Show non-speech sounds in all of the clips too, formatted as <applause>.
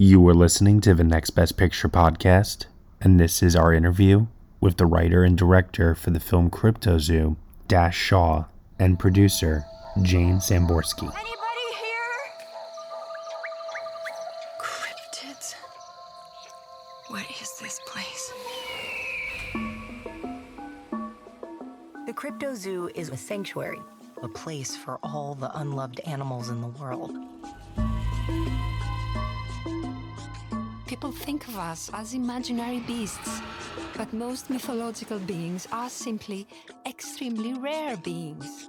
You are listening to the Next Best Picture podcast, and this is our interview with the writer and director for the film Cryptozoo, Dash Shaw, and producer Jane Samborski. Anybody here? Cryptids? What is this place? The Crypto Zoo is a sanctuary, a place for all the unloved animals in the world. People think of us as imaginary beasts, but most mythological beings are simply extremely rare beings.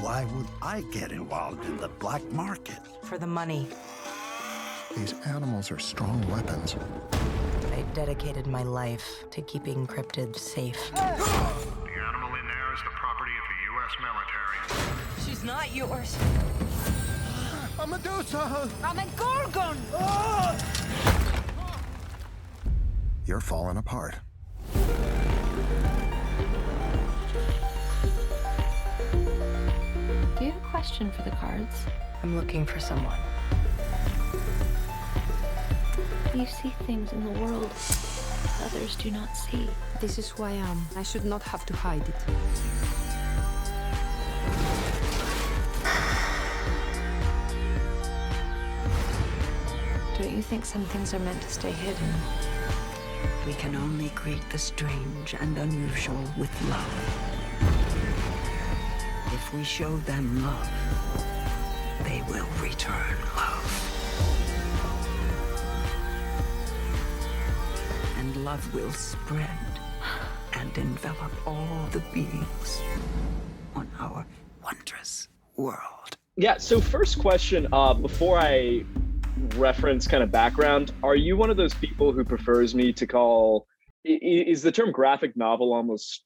Why would I get involved in the black market? For the money, These animals are strong weapons. I dedicated my life to keeping cryptids safe. <gasps> The animal in there is the property of the U.S. military. She's not yours. A Medusa! I'm a gorgon! You're falling apart. Do you have a question for the cards? I'm looking for someone. You see things in the world others do not see. This is who I am. Um, I should not have to hide it. You think some things are meant to stay hidden? We can only greet the strange and unusual with love. If we show them love, they will return love. And love will spread and envelop all the beings on our wondrous world. Yeah. So first question, uh, before I reference kind of background, are you one of those people who prefers me to call? Is the term graphic novel almost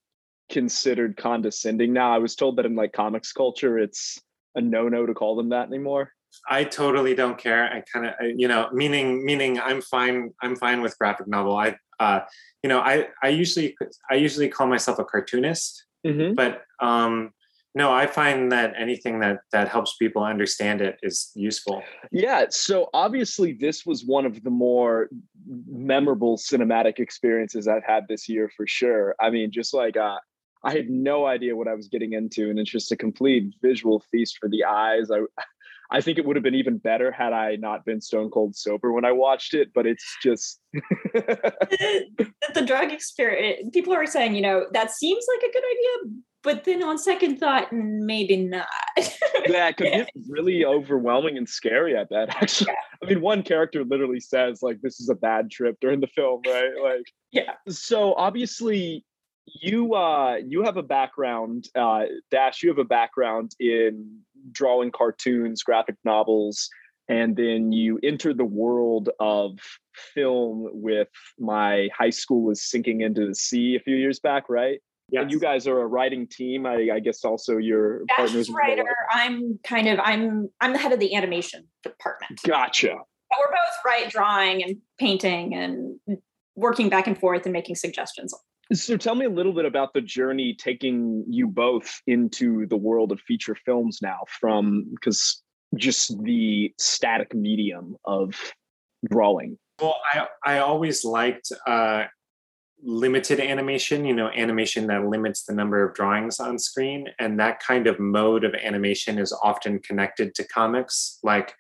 considered condescending now? I was told that in like comics culture, it's a no-no to call them that anymore. I totally don't care. I kind of, you know, meaning meaning I'm fine. I'm fine with graphic novel. I, uh, you know, I I usually I usually call myself a cartoonist, Mm-hmm. but um, no, I find that anything that that helps people understand it is useful. Yeah. So obviously, this was one of the more memorable cinematic experiences I've had this year for sure. I mean, just like uh, I had no idea what I was getting into, and it's just a complete visual feast for the eyes. I, I think it would have been even better had I not been stone cold sober when I watched it. But it's just, <laughs> the, the drug experience people are saying you know that seems like a good idea but then on second thought maybe not <laughs> yeah, it could get really overwhelming and scary. at that. <laughs> Actually, I mean, one character literally says like, "This is a bad trip" during the film, right? Like, yeah so obviously you uh you have a background uh dash you have a background in drawing cartoons graphic novels and then you enter the world of film with my high school was sinking into the sea a few years back right Yeah, and you guys are a writing team. I, I guess also your Dash partners is writer. i'm kind of i'm i'm the head of the animation department. Gotcha. But we're both right drawing and painting and working back and forth and making suggestions. So tell me a little bit about the journey taking you both into the world of feature films now from because just the static medium of drawing. Well, I I always liked uh, limited animation. You know, animation that limits the number of drawings on screen, and that kind of mode of animation is often connected to comics. Like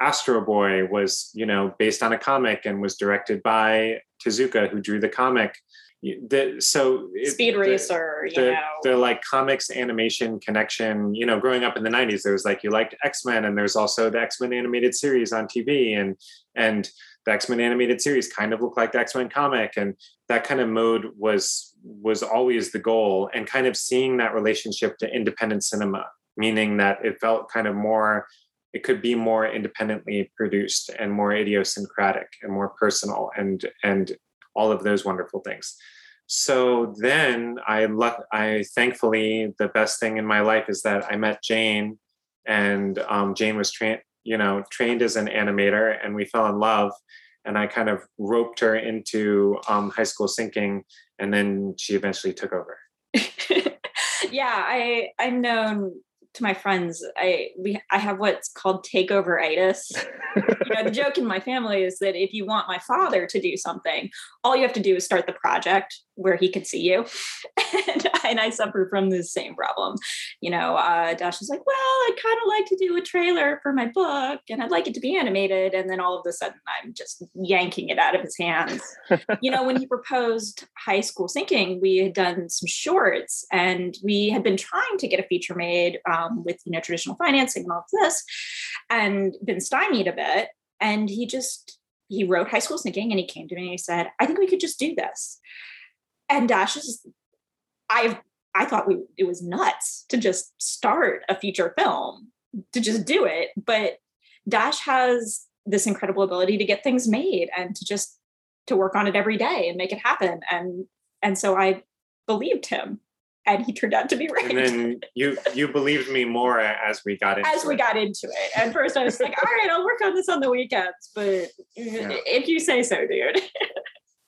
Astro Boy was, you know, based on a comic and was directed by Tezuka, who drew the comic. The, so it- speed the- racer you the, know the like comics animation connection you know growing up in the 90s there was like you liked x-men and there's also the x-men animated series on tv and and the x-men animated series kind of looked like the x-men comic and that kind of mode was was always the goal and kind of seeing that relationship to independent cinema meaning that it felt kind of more it could be more independently produced and more idiosyncratic and more personal and and all of those wonderful things. So then I luck I thankfully the best thing in my life is that I met Jane and um, Jane was trained you know trained as an animator and we fell in love and I kind of roped her into um, high school sinking and then she eventually took over <laughs> yeah, I I've known to my friends, I we I have what's called takeover itis. you know, the joke in my family is that if you want my father to do something, all you have to do is start the project where he could see you. <laughs> and, and I suffer from the same problem. You know, uh, Dash is like, well, I'd kind of like to do a trailer for my book and I'd like it to be animated. And then all of a sudden I'm just yanking it out of his hands. <laughs> you know, when he proposed high school sinking, we had done some shorts and we had been trying to get a feature made um, with, you know, traditional financing and all of this and been stymied a bit. And he just, he wrote high school sinking and he came to me and he said, I think we could just do this and Dash is I I thought we it was nuts to just start a feature film to just do it, but Dash has this incredible ability to get things made and to just to work on it every day and make it happen and and so I believed him and he turned out to be right. And then you you believed me more as we got into as we it. got into it. At first I was like, all right, I'll work on this on the weekends, but Yeah. if you say so, dude. <laughs>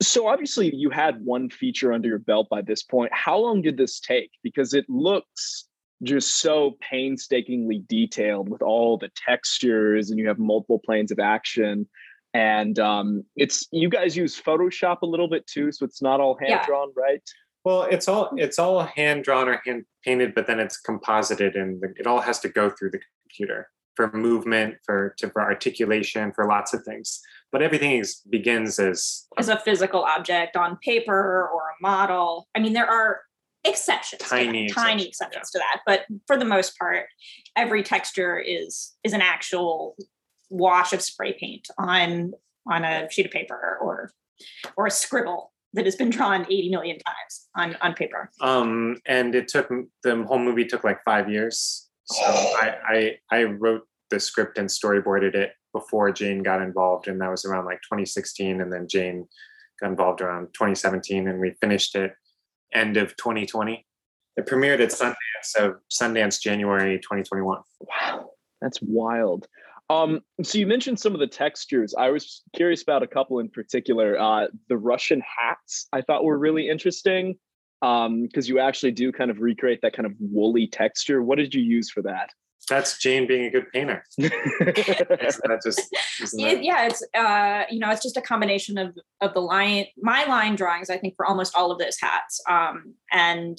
So obviously you had one feature under your belt by this point. How long did this take? Because it looks just so painstakingly detailed with all the textures and you have multiple planes of action. And um, it's you guys use Photoshop a little bit too, so it's not all hand Yeah. drawn, right? Well, it's all it's all hand drawn or hand painted, but then it's composited, and the, it all has to go through the computer for movement, for to, for articulation, for lots of things. But everything is, begins as as a physical object on paper or a model. I mean, there are exceptions, Tiny tiny exceptions to that, but for the most part, every texture is is an actual wash of spray paint on on a sheet of paper or or a scribble that has been drawn 80 million times on on paper. um, and it took the whole movie took like five years. So I, I I wrote the script and storyboarded it before Jane got involved, and that was around like 2016, and then Jane got involved around 2017, and we finished it end of 2020. It premiered at Sundance, so Sundance January 2021. Wow, that's wild. Um, so you mentioned some of the textures. I was curious about a couple in particular. Uh, the Russian hats I thought were really interesting because you actually do kind of recreate that kind of woolly texture. What did you use for that? That's Jane being a good painter. <laughs> that just isn't that- It- yeah, it's uh, you know, it's just a combination of of the line, my line drawings. I think for almost all of those hats, um, and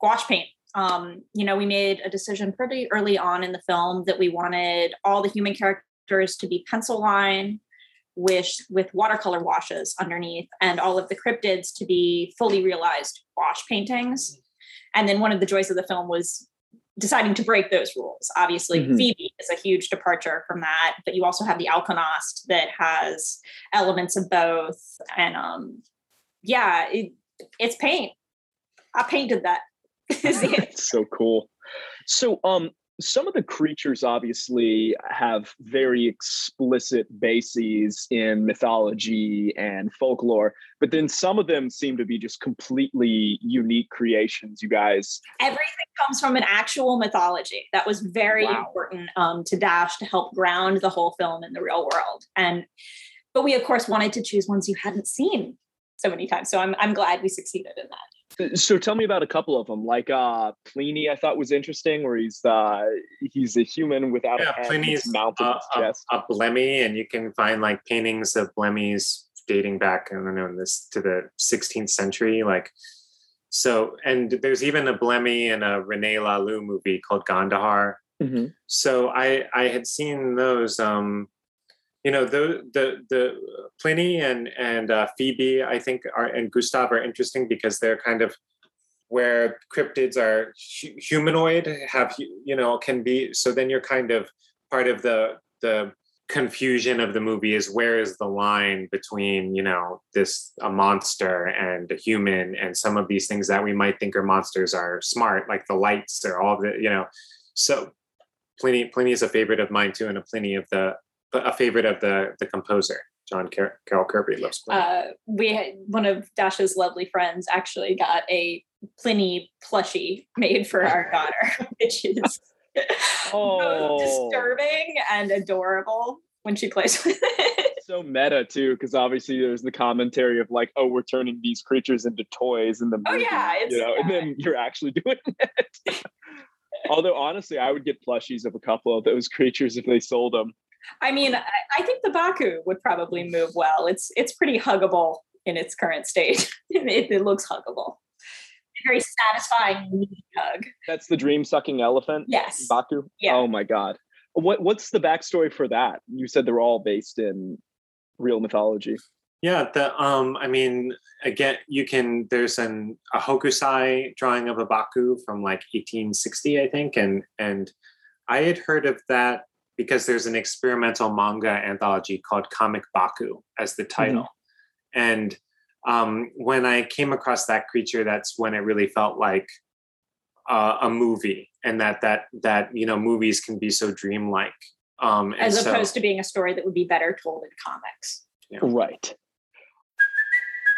gouache paint. Um, you know, we made a decision pretty early on in the film that we wanted all the human characters to be pencil line with with watercolor washes underneath, and all of the cryptids to be fully realized wash paintings. And then one of the joys of the film was deciding to break those rules. Obviously, Mhm. Phoebe is a huge departure from that, but you also have the Alkonost that has elements of both. And um, yeah, it, it's paint. I painted that. <laughs> It's <laughs> so cool. So, um, some of the creatures obviously have very explicit bases in mythology and folklore, but then some of them seem to be just completely unique creations. You guys, Everything comes from an actual mythology. That was very Wow. important um, to Dash to help ground the whole film in the real world. And but we of course wanted to choose ones you hadn't seen so many times. So I'm I'm glad we succeeded in that. So tell me about a couple of them. Like uh, Pliny, I thought was interesting, where he's uh, he's a human without yeah, a head, Pliny's uh, on a, chest. a Blemmy, and you can find like paintings of Blemmies dating back, I don't know, in this to the 16th century. Like, so, and there's even a Blemmy in a Rene Laloux movie called Gandahar. Mhm. So I I had seen those. Um, you know, the the the Pliny and and uh, Phoebe, I think, are and Gustav are interesting because they're kind of where cryptids are hu- humanoid, have you know, can be. So then you're kind of part of the the confusion of the movie is where is the line between you know this a monster and a human and some of these things that we might think are monsters are smart like the lights or all the you know so Pliny Pliny is a favorite of mine too and a Pliny of the a favorite of the the composer John Car- Carroll Kirby loves Pliny. uh, we had one of Dash's lovely friends actually got a Pliny plushie made for our <laughs> daughter, which is <laughs> Oh. disturbing and adorable when she plays with it. so meta too, because obviously there's the commentary of like, oh, we're turning these creatures into toys in the Oh, yeah, it's- you know, and then you're actually doing <laughs> it. Although honestly, I would get plushies of a couple of those creatures if they sold them. I mean, I, I think the Baku would probably move well. It's it's pretty huggable in its current state. <laughs> it, it looks huggable. Very satisfying hug. That's the dream sucking elephant. Yes. Baku. Yeah. Oh my god. What what's the backstory for that? You said they're all based in real mythology. Yeah, the um, I mean, again, you can. There's an a Hokusai drawing of a Baku from like 1860, I think, and and I had heard of that because there's an experimental manga anthology called Comic Baku as the title, and um, when I came across that creature, that's when it really felt like uh, a movie, and that that that you know movies can be so dreamlike, um, and As so- opposed to being a story that would be better told in comics. Right.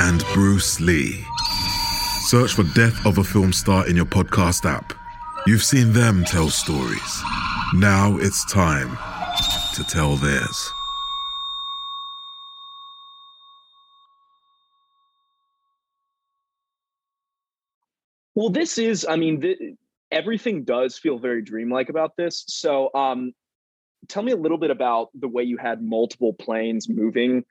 and Bruce Lee. Search for Death of a Film Star in your podcast app. You've seen them tell stories. Now it's time to tell theirs. Well, this is, I mean, th- everything does feel very dreamlike about this. So, um, tell me a little bit about the way you had multiple planes moving.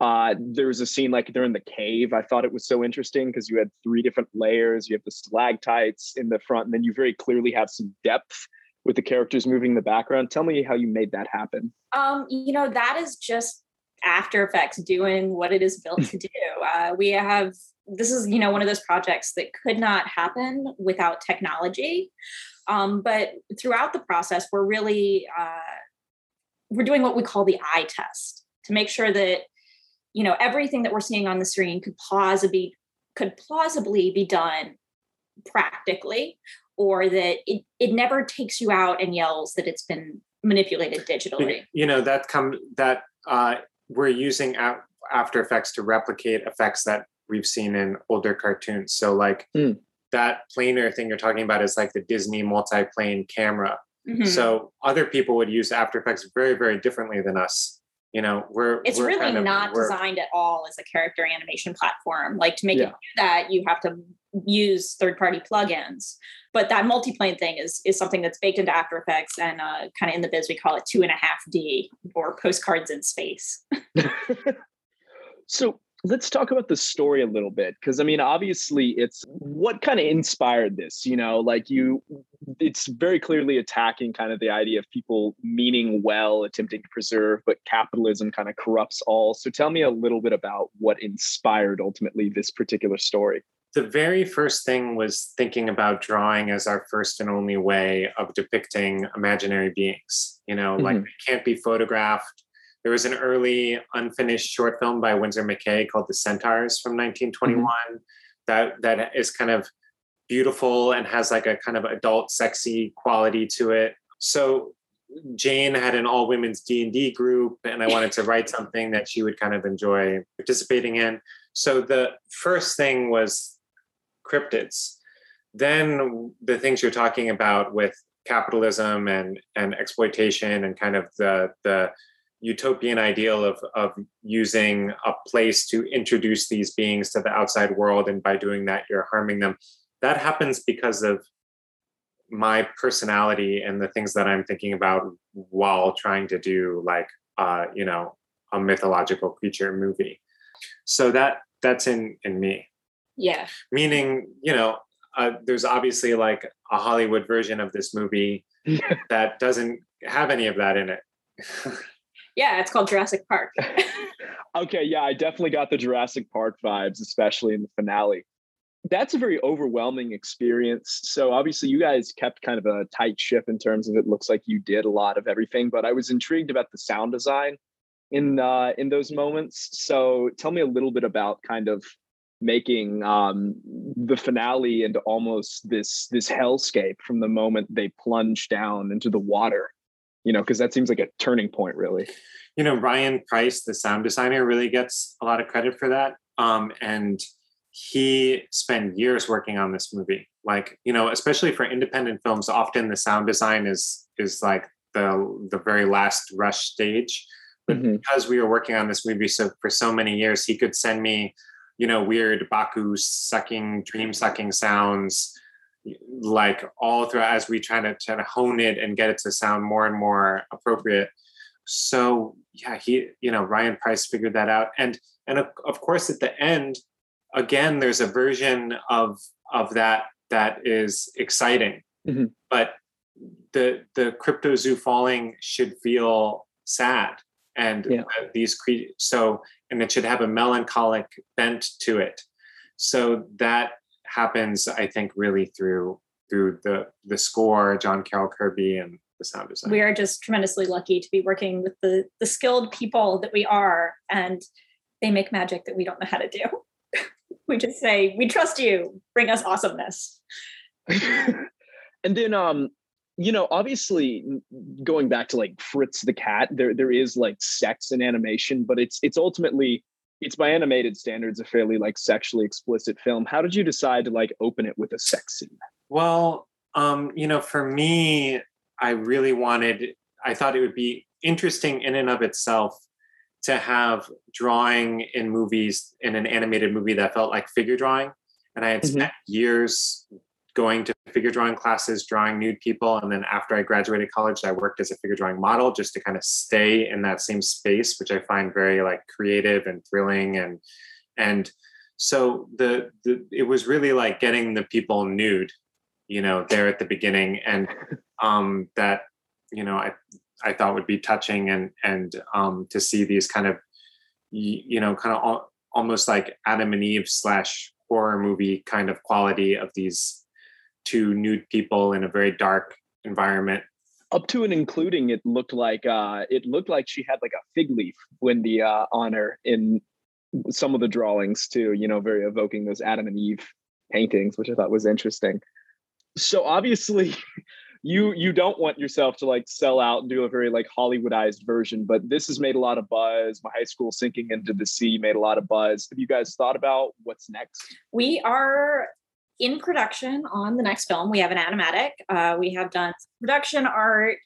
Uh, there was a scene like they're in the cave. I thought it was so interesting because you had three different layers. You have the stalactites in the front, and then you very clearly have some depth with the characters moving in the background. Tell me how you made that happen. Um, you know, that is just After Effects doing what it is built to do. <laughs> Uh, we have this is you know one of those projects that could not happen without technology. Um, but throughout the process, we're really uh, we're doing what we call the eye test to make sure that you know everything that we're seeing on the screen could plausibly could plausibly be done practically or that it, it never takes you out and yells that it's been manipulated digitally. You know that come that uh, we're using A- after effects to replicate effects that we've seen in older cartoons. So like that planar thing you're talking about is like the disney multi-plane camera. Mhm. so other people would use after effects very very differently than us you know we're it's we're really kind of- not designed at all as a character animation platform. Like to make it do that you have to use third party plugins. But that multi-plane thing is is something that's baked into after effects and uh, kind of in the biz we call it two and a half d or postcards in space. <laughs> So let's talk about the story a little bit because I mean, obviously, it's what kind of inspired this. You know, like you, it's very clearly attacking kind of the idea of people meaning well, attempting to preserve, but capitalism kind of corrupts all. So tell me a little bit about what inspired ultimately this particular story. the very first thing was thinking about drawing as our first and only way of depicting imaginary beings. You know, like Mhm. they can't be photographed. There was an early unfinished short film by Winsor McCay called The Centaurs from 1921 that that is kind of beautiful and has like a kind of adult sexy quality to it. So Jane had an all women's D&D group and I wanted to <laughs> write something that she would kind of enjoy participating in. So the first thing was cryptids. Then the things you're talking about with capitalism and and exploitation and kind of the the utopian ideal of of using a place to introduce these beings to the outside world and by doing that you're harming them that happens because of my personality and the things that i'm thinking about while trying to do like uh you know a mythological creature movie so that that's in in me yeah meaning you know uh, there's obviously like a Hollywood version of this movie <laughs> that doesn't have any of that in it. yeah, it's called Jurassic Park. <laughs> okay, yeah, I definitely got the Jurassic Park vibes, especially in the finale. That's a very overwhelming experience. So obviously, you guys kept kind of a tight ship in terms of it. Looks like you did a lot of everything, but I was intrigued about the sound design in uh, in those moments. So tell me a little bit about kind of making um, the finale into almost this this hellscape from the moment they plunge down into the water you know because that seems like a turning point really you know ryan price the sound designer really gets a lot of credit for that um, and he spent years working on this movie. Like you know especially for independent films often the sound design is is like the the very last rush stage. But mm-hmm. because we were working on this movie so for so many years he could send me you know weird baku sucking dream sucking sounds like all throughout as we try to try to hone it and get it to sound more and more appropriate. So yeah he you know ryan price figured that out. And and of, of course at the end again there's a version of of that that is exciting mm-hmm. but the the crypto zoo falling should feel sad and yeah. these cre- so and it should have a melancholic bent to it so that happens i think really through through the the score john carroll kirby and the sound design we are just tremendously lucky to be working with the the skilled people that we are and they make magic that we don't know how to do we just say we trust you bring us awesomeness <laughs> and then um you know, obviously going back to like Fritz the cat, there there is like sex in animation, but it's it's ultimately it's by animated standards a fairly like sexually explicit film. How did you decide to like open it with a sex scene? Well, um, you know, for me, I really wanted I thought it would be interesting in and of itself to have drawing in movies in an animated movie that felt like figure drawing. And I had mm-hmm. spent years going to figure drawing classes, drawing nude people. And then after I graduated college, I worked as a figure drawing model just to kind of stay in that same space, which I find very like creative and thrilling. And, and so the, the it was really like getting the people nude, you know, there at the beginning. And um, that, you know, I, I thought would be touching and, and um, to see these kind of, you know, kind of almost like Adam and Eve slash horror movie kind of quality of these two nude people in a very dark environment. Up to and including it looked like uh it looked like she had like a fig leaf wendy uh on her in some of the drawings too you know very evoking those adam and eve paintings which i thought was interesting. So obviously <laughs> you you don't want yourself to like sell out and do a very like hollywoodized version but this has made a lot of buzz my high school sinking into the sea made a lot of buzz have you guys thought about what's next we are in production on the next film. We have an animatic. Uh, we have done production art.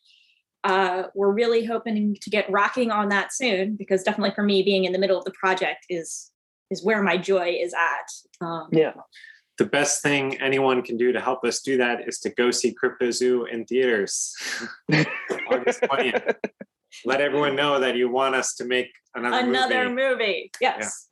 Uh, we're really hoping to get rocking on that soon because definitely for me, being in the middle of the project is is where my joy is at. Um, yeah. The best thing anyone can do to help us do that is to go see Cryptozoo in theaters <laughs> August 20th. Let everyone know that you want us to make another, another movie. movie. Yes.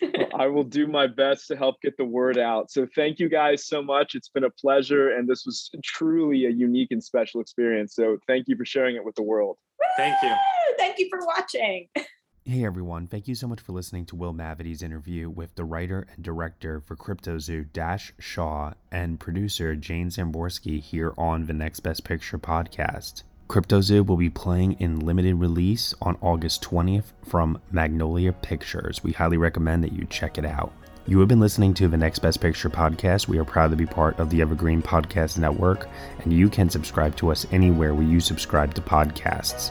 Yeah. I will do my best to help get the word out. So thank you guys so much. It's been a pleasure. And this was truly a unique and special experience. So thank you for sharing it with the world. Thank you. Thank you for watching. <laughs> Hey everyone, thank you so much for listening to Will Mavity's interview with the writer and director for Cryptozoo, Dash Shaw, and producer Jane Samborski here on the Next Best Picture podcast. Cryptozoo will be playing in limited release on August 20th from Magnolia Pictures. We highly recommend that you check it out. You have been listening to the Next Best Picture podcast. We are proud to be part of the Evergreen Podcast Network, and you can subscribe to us anywhere where you subscribe to podcasts.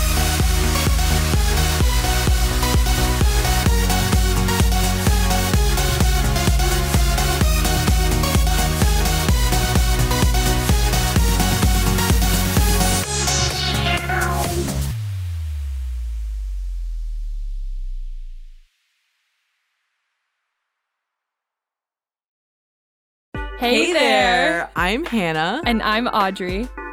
I'm Hannah. And I'm Audrey.